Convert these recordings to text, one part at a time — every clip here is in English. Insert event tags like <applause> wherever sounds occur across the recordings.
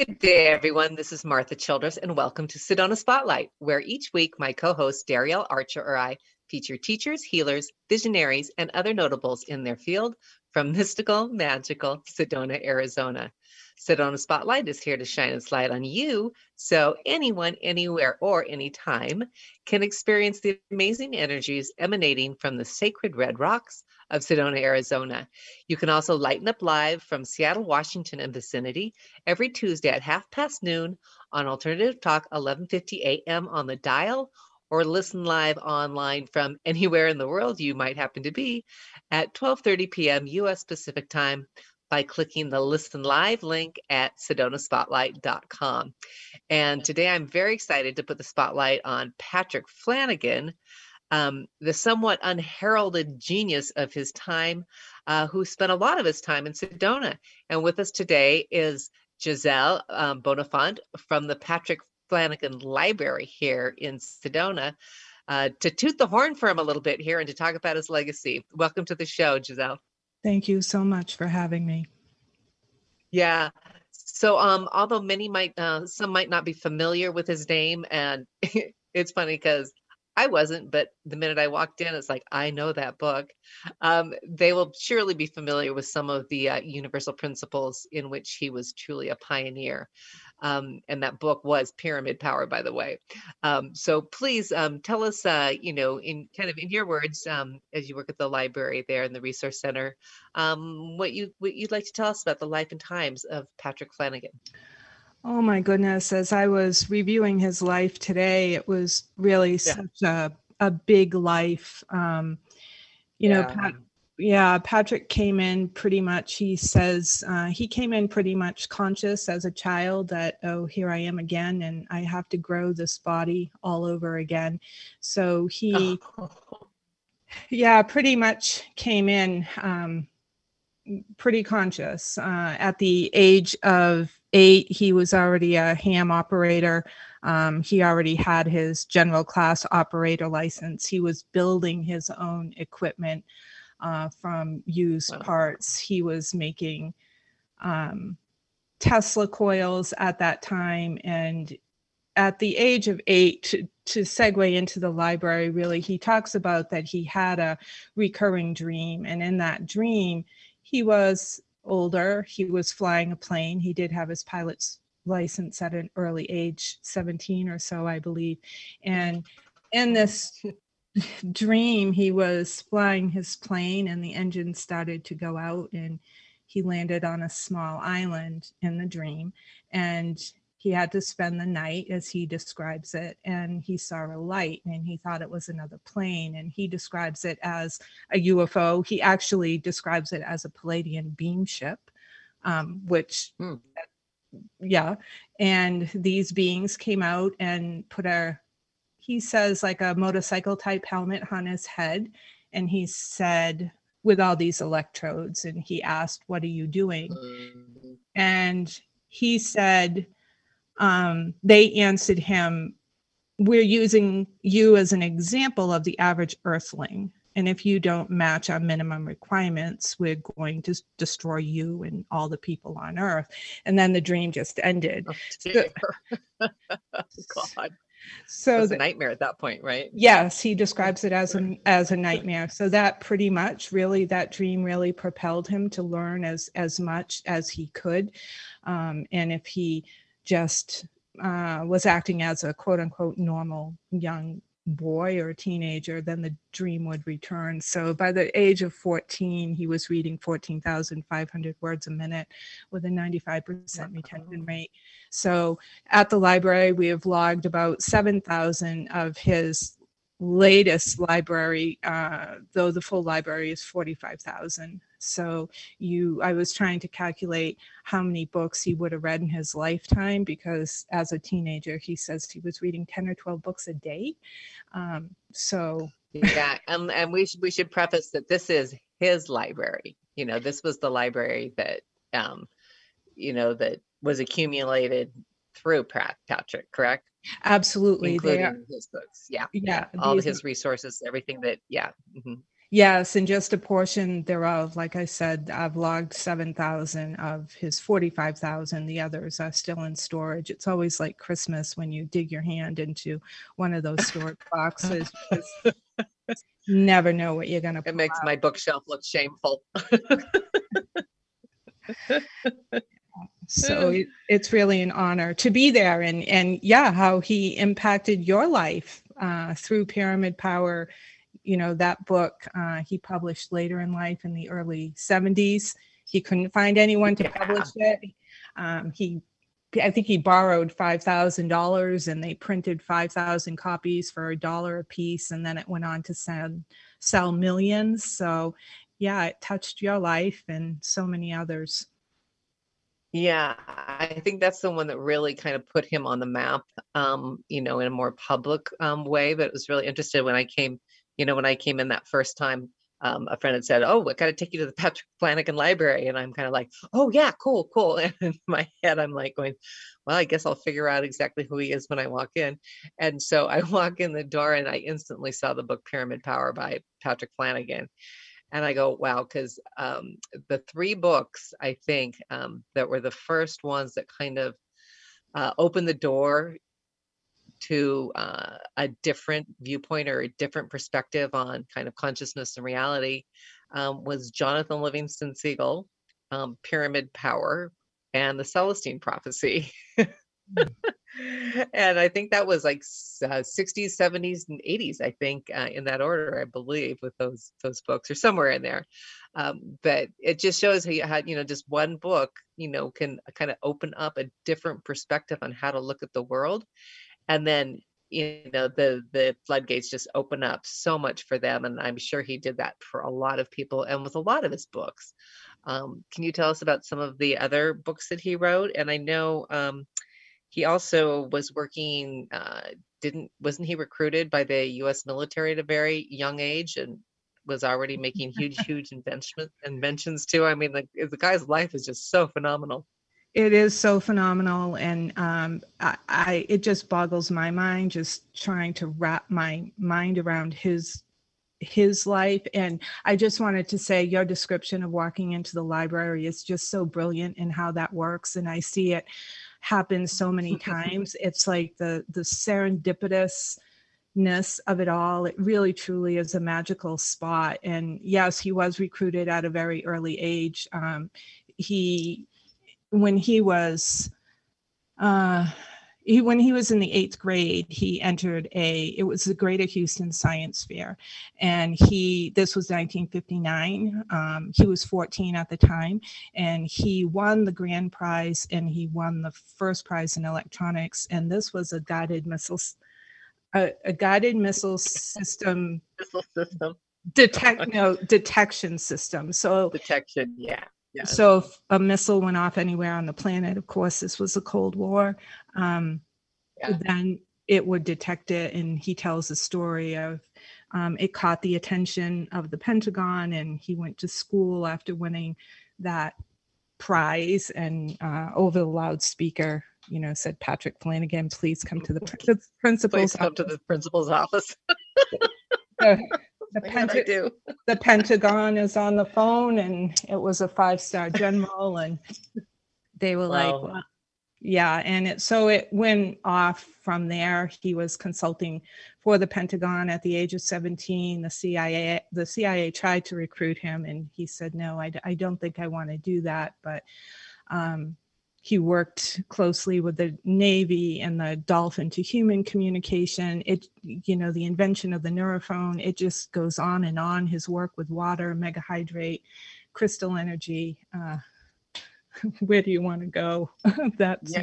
Good day, everyone. This is Martha Childress, and welcome to Sedona Spotlight, where each week my co host Darielle Archer or I feature teachers, healers, visionaries, and other notables in their field from mystical, magical Sedona, Arizona. Sedona Spotlight is here to shine its light on you so anyone, anywhere, or anytime can experience the amazing energies emanating from the sacred red rocks of Sedona, Arizona. You can also lighten up live from Seattle, Washington, and vicinity every Tuesday at half past noon on Alternative Talk, 11:50 a.m. on the dial, or listen live online from anywhere in the world you might happen to be at 12:30 p.m. U.S. Pacific Time by clicking the listen live link at sedonaspotlight.com. And today I'm very excited to put the spotlight on Patrick Flanagan, um, the somewhat unheralded genius of his time, uh, who spent a lot of his time in Sedona. And with us today is Gisele um, Bonenfant from the Patrick Flanagan Library here in Sedona. Uh, to toot the horn for him a little bit here and to talk about his legacy. Welcome to the show, Gisele. Thank you so much for having me. Yeah. So, um, although many might, uh, some might not be familiar with his name, and <laughs> it's funny because I wasn't, but the minute I walked in, it's like I know that book. Um, they will surely be familiar with some of the uh, universal principles in which he was truly a pioneer. Um, and that book was Pyramid Power, by the way. Um, so please um, tell us, uh, you know, in kind of in your words, um, as you work at the library there in the Resource Center, um, what you what you'd like to tell us about the life and times of Patrick Flanagan. Oh my goodness! As I was reviewing his life today, it was really yeah. such a a big life. Um, you yeah. know, Pat, yeah, Patrick came in pretty much. He says uh, he came in pretty much conscious as a child that, oh, here I am again, and I have to grow this body all over again. So he, oh. <laughs> yeah, pretty much came in um, pretty conscious. Uh, at the age of eight, he was already a ham operator. Um, he already had his general class operator license. He was building his own equipment uh, from used wow. parts. He was making um, Tesla coils at that time. And at the age of eight, to, to segue into the library, really, he talks about that he had a recurring dream. And in that dream, he was older, he was flying a plane, he did have his pilot's license at an early age 17 or so i believe and in this <laughs> <laughs> dream he was flying his plane and the engine started to go out and he landed on a small island in the dream. And he had to spend the night as he describes it and he saw a light and he thought it was another plane. And he describes it as a ufo he actually describes it as a Pleiadian beam ship um, which hmm. yeah. And these beings came out and put a he says like a motorcycle type helmet on his head and he said with all these electrodes and he asked what are you doing? Mm-hmm. and he said um, they answered him we're using you as an example of the average earthling and if you don't match our minimum requirements we're going to destroy you and all the people on earth. And then the dream just ended. Oh, <laughs> god so it's a nightmare at that point right? Yes he describes it as a as a nightmare. So that pretty much really that dream really propelled him to learn as as much as he could. Um, and if he just uh, was acting as a quote unquote normal young boy or teenager, then the dream would return. So by the age of 14, he was reading 14,500 words a minute with a 95% retention rate. So at the library, we have logged about 7,000 of his latest library, uh, though the full library is 45,000. So you, I was trying to calculate how many books he would have read in his lifetime because as a teenager, he says he was reading 10 or 12 books a day. Um, so yeah, and and we should we should preface that this is his library. You know, this was the library that um, you know, that was accumulated through Patrick, correct? Absolutely, including his books. Yeah, yeah, all his resources, everything that. Yeah. Mm-hmm. Yes, and just a portion thereof. Like I said, I've logged 7,000 of his 45,000. The others are still in storage. It's always like Christmas when you dig your hand into one of those storage <laughs> boxes. never know what you're going to It makes out. my bookshelf look shameful. so <laughs> it, it's really an honor to be there and and yeah how he impacted your life uh, through pyramid power you know that book uh, he published later in life in the early 70s he couldn't find anyone to publish it. Um, he i think he borrowed $5000 and they printed 5000 copies for a dollar a piece and then it went on to sell, sell millions. So yeah it touched your life and so many others. Yeah, I think that's the one that really kind of put him on the map, um, you know, in a more public um, way. But it was really interesting when I came, you know, when I came in that first time, um, a friend had said, "Oh, I got to take you to the <laughs> Patrick Flanagan Library," and I'm kind of like, "Oh yeah, cool, cool." <laughs> And in my head, I'm like going, "Well, I guess I'll figure out exactly who he is when I walk in." And so <laughs> I walk in the door, and I instantly saw the book Pyramid Power by Patrick Flanagan and I go, wow, because um, the three books I think um, that were the first ones that kind of uh, opened the door to uh, a different viewpoint or a different perspective on kind of consciousness and reality um, was Jonathan Livingston Seagull, um, Pyramid Power, and the Celestine Prophecy. Hmm <laughs> and I think that was like uh, 60s, 70s, and 80s. I think uh, in that order, I believe, with those those books or somewhere in there. Um, but it just shows how you had, you know, just one book, you know, can kind of open up a different perspective on how to look at the world, and then you know the the floodgates just open up so much for them and i'm sure he did that for a lot of people and with a lot of his books. Um, can you tell us about some of the other books that he wrote? And i know um, he also was working uh, didn't wasn't he recruited by the US military at a very young age and was already making huge <laughs> huge invention, inventions too? I mean the, the guy's life is just so phenomenal it is so phenomenal and um, I, I, it just boggles my mind just trying to wrap my mind around his his life and i just wanted to say your description of walking into the library is just so brilliant and how that works and i see it happen so many <laughs> times. It's like the the serendipitousness of it all. It really truly is a magical spot. And yes, he was recruited at a very early age. Um, he when he was uh, he, when he was in the eighth grade, he entered a, it was the Greater Houston Science Fair. And he, this was 1959. Um, he was 14 at the time. And he won the grand prize and he won the first prize in electronics. And this was a guided missile, a, a guided missile system. Missile system. Detect, no, detection system. So detection, yeah. So if a missile went off anywhere on the planet, of course, this was the Cold War, um, yeah. then it would detect it. And he tells the story of um, it caught the attention of the Pentagon, and he went to school after winning that prize and uh, over the loudspeaker you know said patrick flanagan please come to the <laughs> principal's please come office. to the principal's office <laughs> the, Penta- the Pentagon is on the phone, and it was a five star general, and they were wow. like, well, yeah, and it so it went off from there. He was consulting for the Pentagon at the age of 17. The CIA the CIA tried to recruit him, and he said, no, I, I don't think I want to do that, but. Um, he worked closely with the Navy and the dolphin to human communication. It, you know, the invention of the neurophone, it just goes on and on. His work with water, megahydrate, crystal energy. Uh, <laughs> where do you want to go? <laughs> That's, yeah.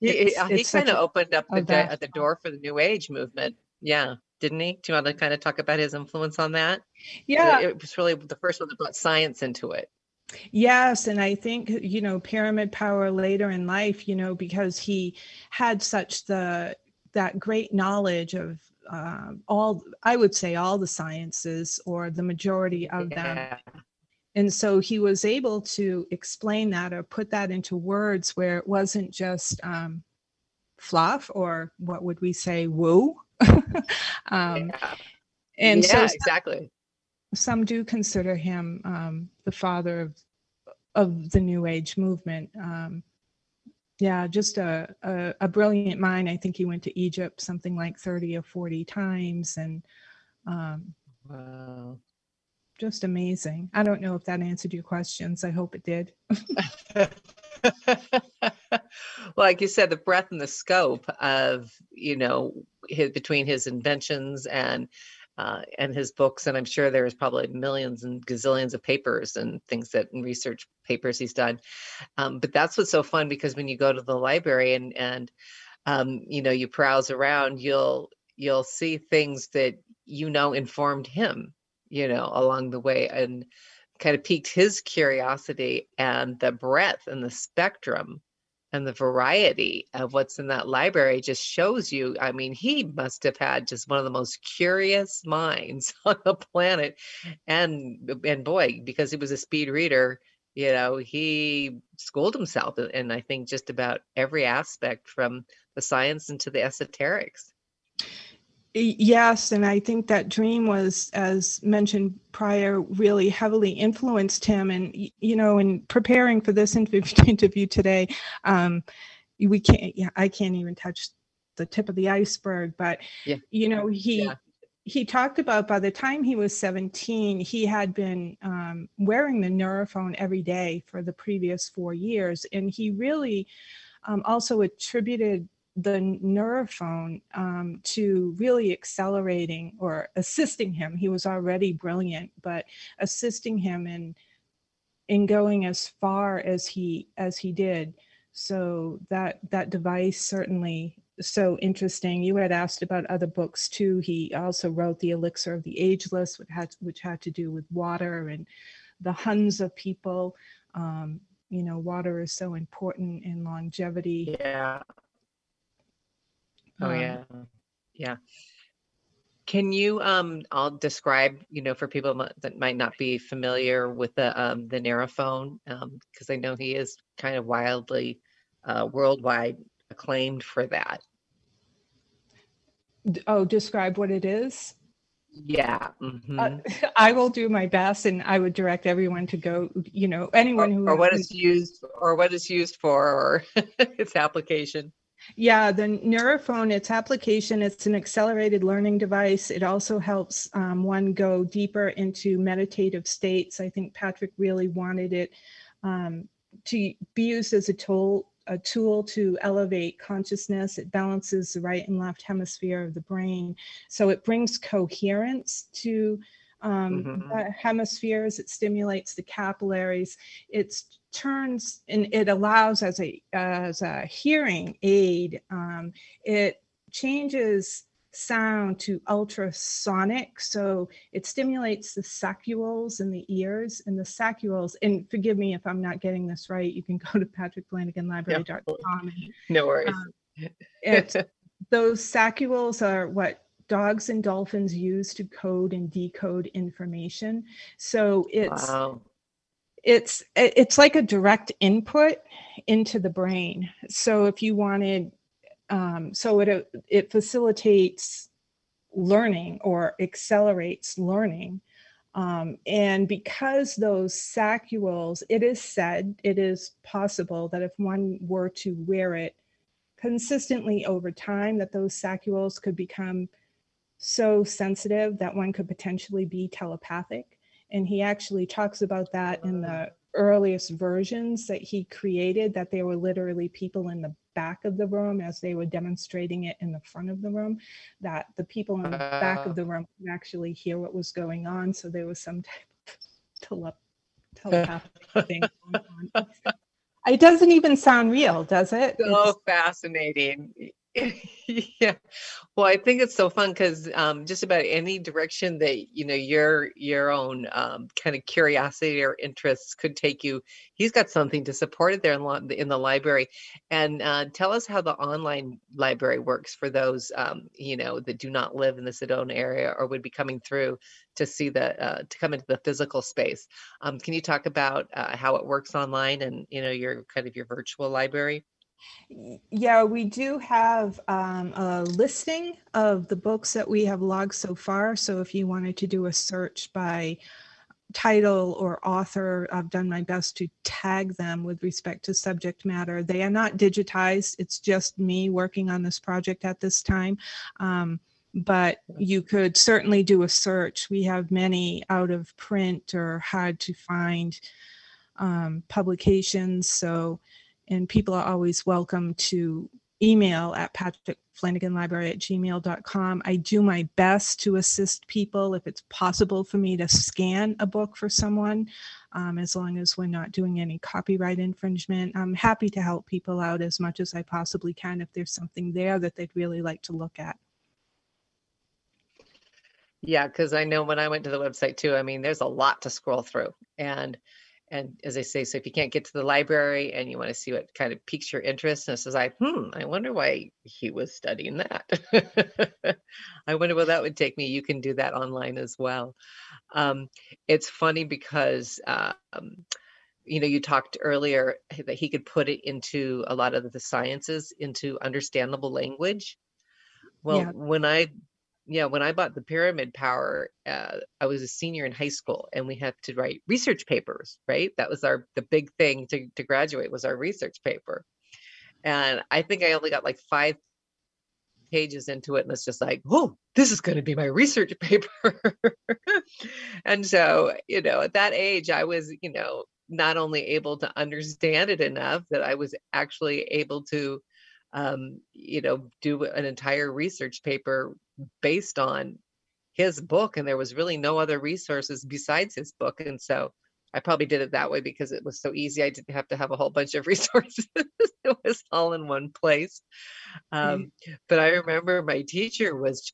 You know, he, he kind of opened up the, da- the door for the New Age movement. Yeah didn't he? Do you want to kind of talk about his influence on that? Yeah. It was really the first one that brought science into it. Yes, and I think you know pyramid power later in life, you know, because he had such the that great knowledge of uh, all I would say all the sciences or the majority of yeah. them. And so he was able to explain that or put that into words where it wasn't just um, fluff or what would we say, woo. <laughs> um, yeah. And yeah, so exactly some do consider him um, the father of of the New Age movement. Um, yeah, just a, a, a brilliant mind. I think he went to Egypt something like thirty or forty times, and um, wow, just amazing. I don't know if that answered your questions. I hope it did. <laughs> <laughs> like you said, the breadth and the scope of you know his, between his inventions and uh, and his books, and I'm sure there's probably millions and gazillions of papers and things that and research papers he's done. Um, but that's what's so fun because when you go to the library and and um, you know you browse around, you'll you'll see things that you know informed him, you know, along the way, and kind of piqued his curiosity and the breadth and the spectrum and the variety of what's in that library just shows you i mean he must have had just one of the most curious minds <laughs> on the planet. And and boy because he was a speed reader you know he schooled himself and i think just about every aspect from the science into the esoterics Yes, and I think that dream was, as mentioned prior, really heavily influenced him. And you know, in preparing for this <laughs> interview today, um, we can't. Yeah, I can't even touch the tip of the iceberg. But yeah. you know, he yeah. he talked about by the time he was 17, he had been um, wearing the Neurophone every day for the previous four years, and he really um, also attributed the neurophone um, to really accelerating or assisting him. He was already brilliant, but assisting him in in going as far as he as he did. So that that device certainly so interesting. You had asked about other books too. He also wrote The Elixir of the Ageless, which had which had to do with water and the Hunza people. Um, you know, water is so important in longevity. Yeah. Oh um, yeah, yeah. Can you um I'll describe, you know, for people that might not be familiar with the um the Neurophone, um, because I know he is kind of wildly uh worldwide acclaimed for that. Oh, describe what it is. Yeah. Mm-hmm. Uh, <laughs> I will do my best and I would direct everyone to go, you know, anyone or, who or what is used or what is used for or <laughs> its application. Yeah, the Neurophone, its application, it's an accelerated learning device. It also helps um, one go deeper into meditative states. I think Patrick really wanted it um, to be used as a tool, a tool to elevate consciousness. It balances the right and left hemisphere of the brain. So it brings coherence to um, mm-hmm. hemispheres. It stimulates the capillaries. it turns and it allows as a as a hearing aid um, it changes sound to ultrasonic so it stimulates the saccules in the ears and the saccules and forgive me if i'm not getting this right you can <laughs> go to patrickflanaganlibrary.com no worries um, <laughs> those saccules are what dogs and dolphins use to code and decode information. So it's wow. it's it's like a direct input into the brain. So if you wanted um, so it it facilitates learning or accelerates learning. Um, and because those saccules it is said it is possible that if one were to wear it consistently over time that those saccules could become so sensitive that one could potentially be telepathic. And he actually talks about that in the earliest versions that he created that there were literally people in the back of the room as they were demonstrating it in the front of the room that the people in the back of the room could actually hear what was going on. So there was some type of tele- telepathic <laughs> thing going on. It doesn't even sound real does it? So it's- fascinating <laughs> yeah. Well i think it's so fun because um, just about any direction that you know your your own um, kind of curiosity or interests could take you he's got something to support it there in, in the library. And uh, tell us how the online library works for those um, you know that do not live in the sedona area or would be coming through to see the uh, to come into the physical space. Um, can you talk about uh, how it works online and you know your kind of your virtual library Yeah, we do have um, a listing of the books that we have logged so far. So if you wanted to do a search by title or author, I've done my best to tag them with respect to subject matter. They are not digitized, it's just me working on this project at this time. Um, but you could certainly do a search. We have many out of print or hard to find um, publications. So, and people are always welcome to email at patrickflanaganlibrary at gmail.com. I do my best to assist people if it's possible for me to scan a book for someone, um, as long as we're not doing any copyright infringement. I'm happy to help people out as much as I possibly can if there's something there that they'd really like to look at. Yeah, because I know when I went to the website too, I mean, there's a lot to scroll through. And and as I say, so if you can't get to the library and you want to see what kind of piques your interest, and says, like, hmm, I wonder why he was studying that. <laughs> I wonder where that would take me. You can do that online as well. Um, it's funny because um, you know you talked earlier that he could put it into a lot of the sciences into understandable language. Well, yeah. when I yeah, when I bought the Pyramid Power, uh, I was a senior in high school, and we had to write research papers. Right, that was our the big thing to to graduate was our research paper, and I think I only got like five pages into it, and it's just like, oh, this is going to be my research <laughs> paper. and so, you know, at that age, I was, you know, not only able to understand it enough that I was actually able to um, you know, do an entire research paper based on his book and there was really no other resources besides his book and so i probably did it that way because it was so easy. I didn't have to have a whole bunch of <laughs> resources. It was all in one place. Um, but i remember my teacher was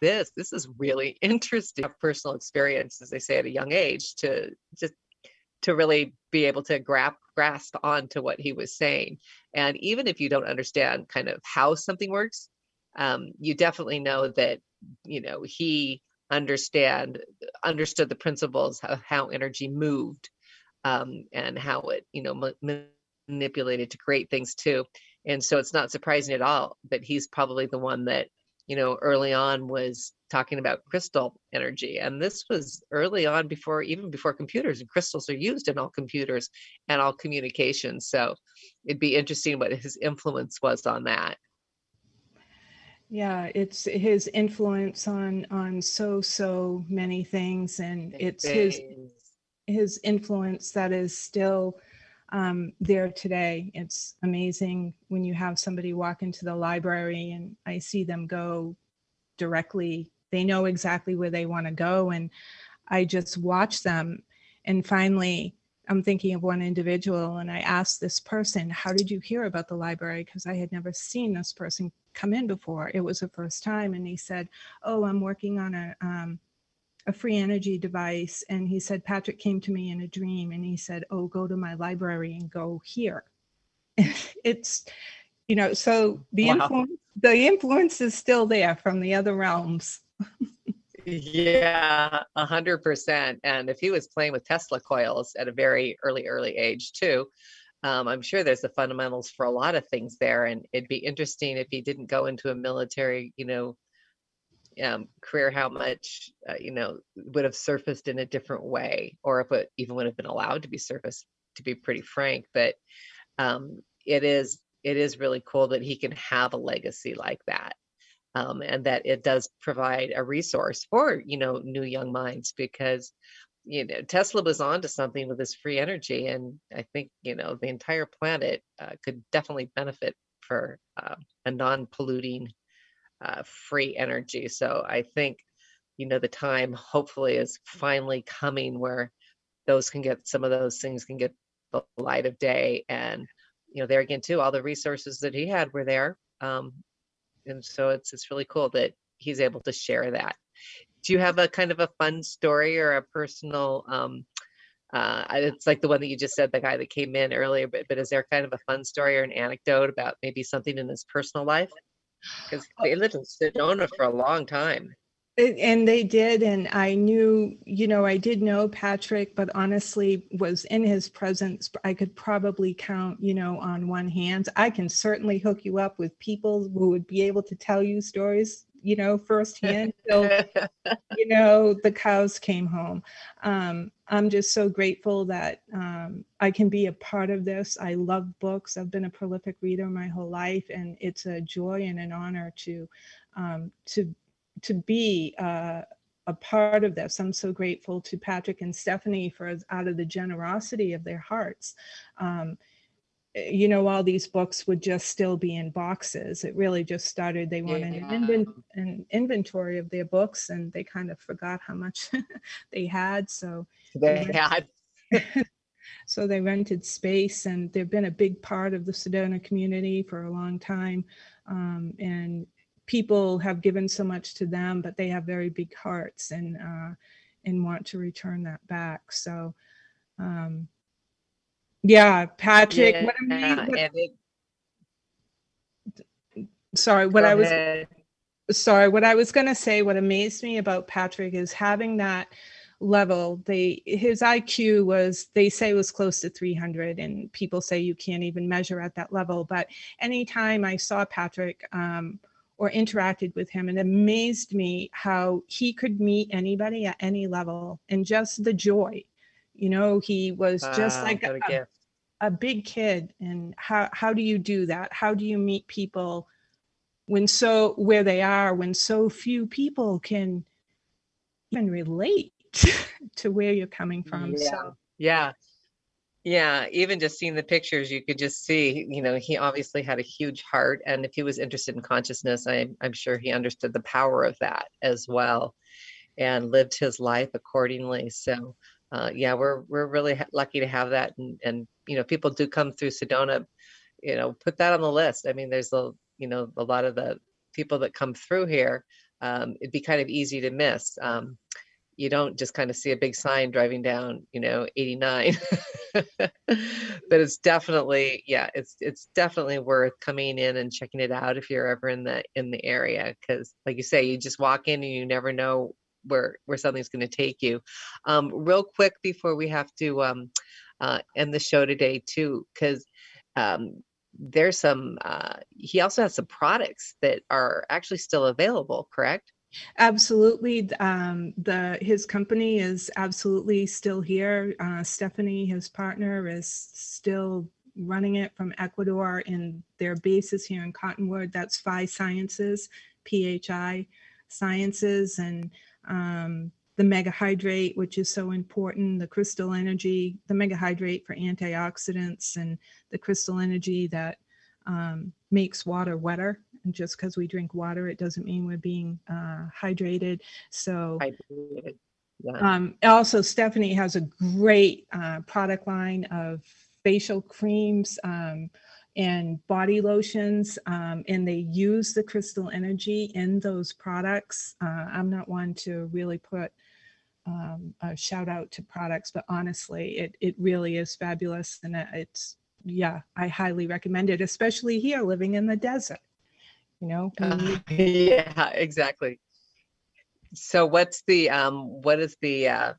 this this is really <laughs> interesting. Personal experience as they say at a young age to just to really be able to grasp grasp onto what he was saying. And even if you don't understand kind of how something works um, you definitely know that you know he understand understood the principles of how energy moved um, and how it you know ma- manipulated to create things too. And so it's not surprising at all that he's probably the one that you know early on was talking about crystal energy. And this was early on before even before computers and crystals are used in all computers and all communications. So it'd be interesting what his influence was on that yeah it's his influence on on so so many things and it's his his influence that is still um, there today. It's amazing when you have somebody walk into the library and i see them go directly they know exactly where they want to go and i just watch them. And finally i'm thinking of one individual and i asked this person how did you hear about the library because i had never seen this person come in before. It was the first time. And he said, Oh, I'm working on a, um, a free energy device. And he said, Patrick came to me in a dream and he said, Oh, go to my library and go here. <laughs> it's, you know, so the wow. influence, the influence is still there from the other realms. <laughs> yeah, a hundred percent. And if he was playing with Tesla coils at a very early, early age too, um, I'm sure there's the fundamentals for a lot of things there, and it'd be interesting if he didn't go into a military, you know, um, career, how much uh, you know would have surfaced in a different way, or if it even would have been allowed to be surfaced. To be pretty frank, but um, it is it is really cool that he can have a legacy like that. Um, and that it does provide a resource for you know new young minds because you know tesla was onto something with this free energy and i think you know the entire planet uh, could definitely benefit for uh, a non-polluting uh, free energy. So i think you know the time hopefully is finally coming where those can get some of those things can get the light of day. And you know there again too all the resources that he had were there um, and so it's it's really cool that he's able to share that. Do you have a kind of a fun story or a personal um uh it's like the one that you just said the guy that came in earlier but but is there kind of a fun story or an anecdote about maybe something in his personal life? Because they lived in sedona for a long time and they did and i knew you know i did know patrick but honestly was in his presence i could probably count you know on one hand. I can certainly hook you up with people who would be able to tell you stories you know firsthand. <laughs> So you know the cows came home. Um, i'm just so grateful that um, i can be a part of this. I love books. I've been a prolific reader my whole life and it's a joy and an honor to um, to to be uh, a part of this. I'm so grateful to Patrick and Stephanie for out of the generosity of their hearts. Um, eh, you know, all these books would just still be in boxes. It really just started. They wanted yeah. an, an, inventory of their books, and they kind of forgot how much <laughs> they had. So they had. <laughs> so they rented space, and they've been a big part of the Sedona community for a long time. Um, and people have given so much to them, but they have very big hearts and uh, and want to return that back. So, um, yeah, Patrick. Yeah, what I mean, it, sorry, what I was ahead. sorry, what I was going to say. What amazed me about Patrick is having that level they his iq was they say was close to 300 and people say you can't even measure at that level but anytime i saw patrick um, or interacted with him and amazed me how he could meet anybody at any level and just the joy. You know he was just like a, a, a, big kid and how how do you do that? How do you meet people when so where they are when so few people can even relate <laughs> to where you're coming from? Yeah. so yeah yeah, even just seeing the pictures, you could just see, you know, he obviously had a huge heart. And if he was interested in consciousness, I, I'm sure he understood the power of that as well and lived his life accordingly. So, uh, yeah, we're, we're really lucky to have that. And, and, you know, people do come through Sedona, you know, put that on the list. I mean, there's a, you know, a lot of the people that come through here, um, it'd be kind of easy to miss. Um, you don't just kind of see a big sign driving down, you know, 89. <laughs> but it's definitely, yeah, it's it's definitely worth coming in and checking it out if you're ever in the in the area. Cause like you say, you just walk in and you never know where where something's going to take you. Um, real quick before we have to um, uh, end the show today too, because um, there's some. Uh, he also has some products that are actually still available, correct? Absolutely. Um, the his company is absolutely still here. Uh, Stephanie, his partner, is still running it from Ecuador, and their base is here in Cottonwood. That's Phi Sciences, PHI Sciences, and um, the megahydrate, which is so important, the crystal energy, the megahydrate for antioxidants, and the crystal energy that um, makes water wetter. Just because we drink water, it doesn't mean we're being uh, hydrated. So, hydrated. Yeah. Um, also, Stephanie has a great uh, product line of facial creams um, and body lotions, um, and they use the crystal energy in those products. Uh, I'm not one to really put um, a shout out to products, but honestly, it it really is fabulous, and it's yeah, I highly recommend it, especially here living in the desert. You know. Uh, <laughs> yeah, exactly. So what's the um what is the uh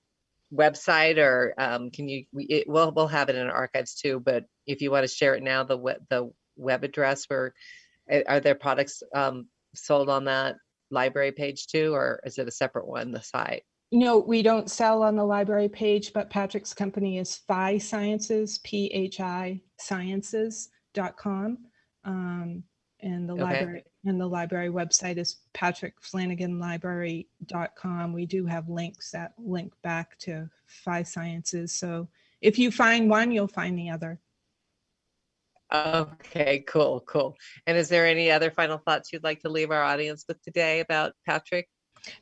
website or um can you we, it, we'll we'll have it in our archives too, but if you want to share it now the web the web address where eh, are there products um sold on that library page too or is it a separate one the site? No, we don't sell on the library page, but Patrick's company is Phi Sciences, P H I Sciences.com. Um, and the okay. library and the library website is patrickflanaganlibrary.com. We do have links that link back to Phi Sciences. So if you find one, you'll find the other. Okay, cool, cool. And is there any other final thoughts you'd like to leave our audience with today about Patrick?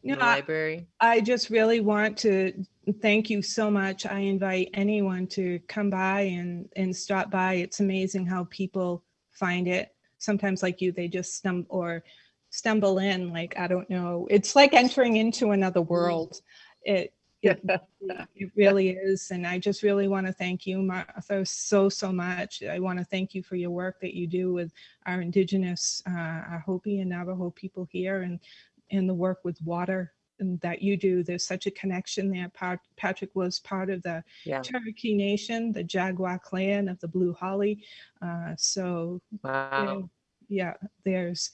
No, library. I, I just really want to thank you so much. I invite anyone to come by and and stop by. It's amazing how people find it. Sometimes, like you, they just stumble or stumble in. Like I don't know. It's like entering into another mm. world. It <laughs> it, it really is. And I just really want to thank you, Martha, so, so much. I want to thank you for your work that you do with our Indigenous, uh, our Hopi and Navajo people here and in the work with water that you do. There's such a connection there. Patrick was part of the yeah. Cherokee Nation, the Jaguar clan of the Blue Holly. Uh, so, wow. Yeah, there's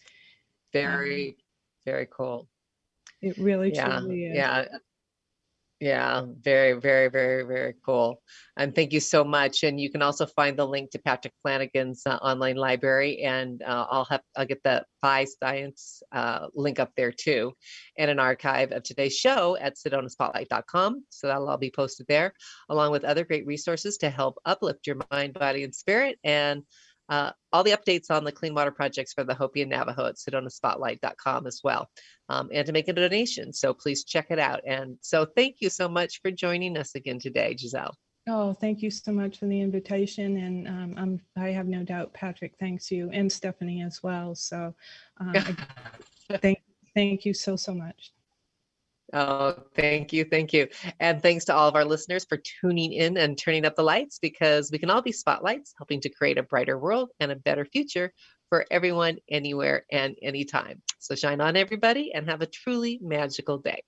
very, um, very cool. It really, yeah, truly is. Yeah. Yeah, very, very, very, very cool. And thank you so much. And you can also find the link to Patrick Flanagan's uh, online library, and uh, I'll have I'll get the Phi Science uh, link up there too, and an archive of today's show at SedonaSpotlight.com. So that'll all be posted there, along with other great resources to help uplift your mind, body, and spirit. And uh, all the updates on the clean water projects for the Hopi and Navajo at SedonaSpotlight.com as well, um, and to make a donation. So please check it out. And so thank you so much for joining us again today, Gisele. Oh, thank you so much for the invitation. And um, I'm, I have no doubt Patrick thanks you and Stephanie as well. So um, <laughs> thank, thank you so, so much. Oh, thank you. Thank you. And thanks to all of our listeners for tuning in and turning up the lights because we can all be spotlights helping to create a brighter world and a better future for everyone, anywhere, and anytime. So shine on, everybody, and have a truly magical day.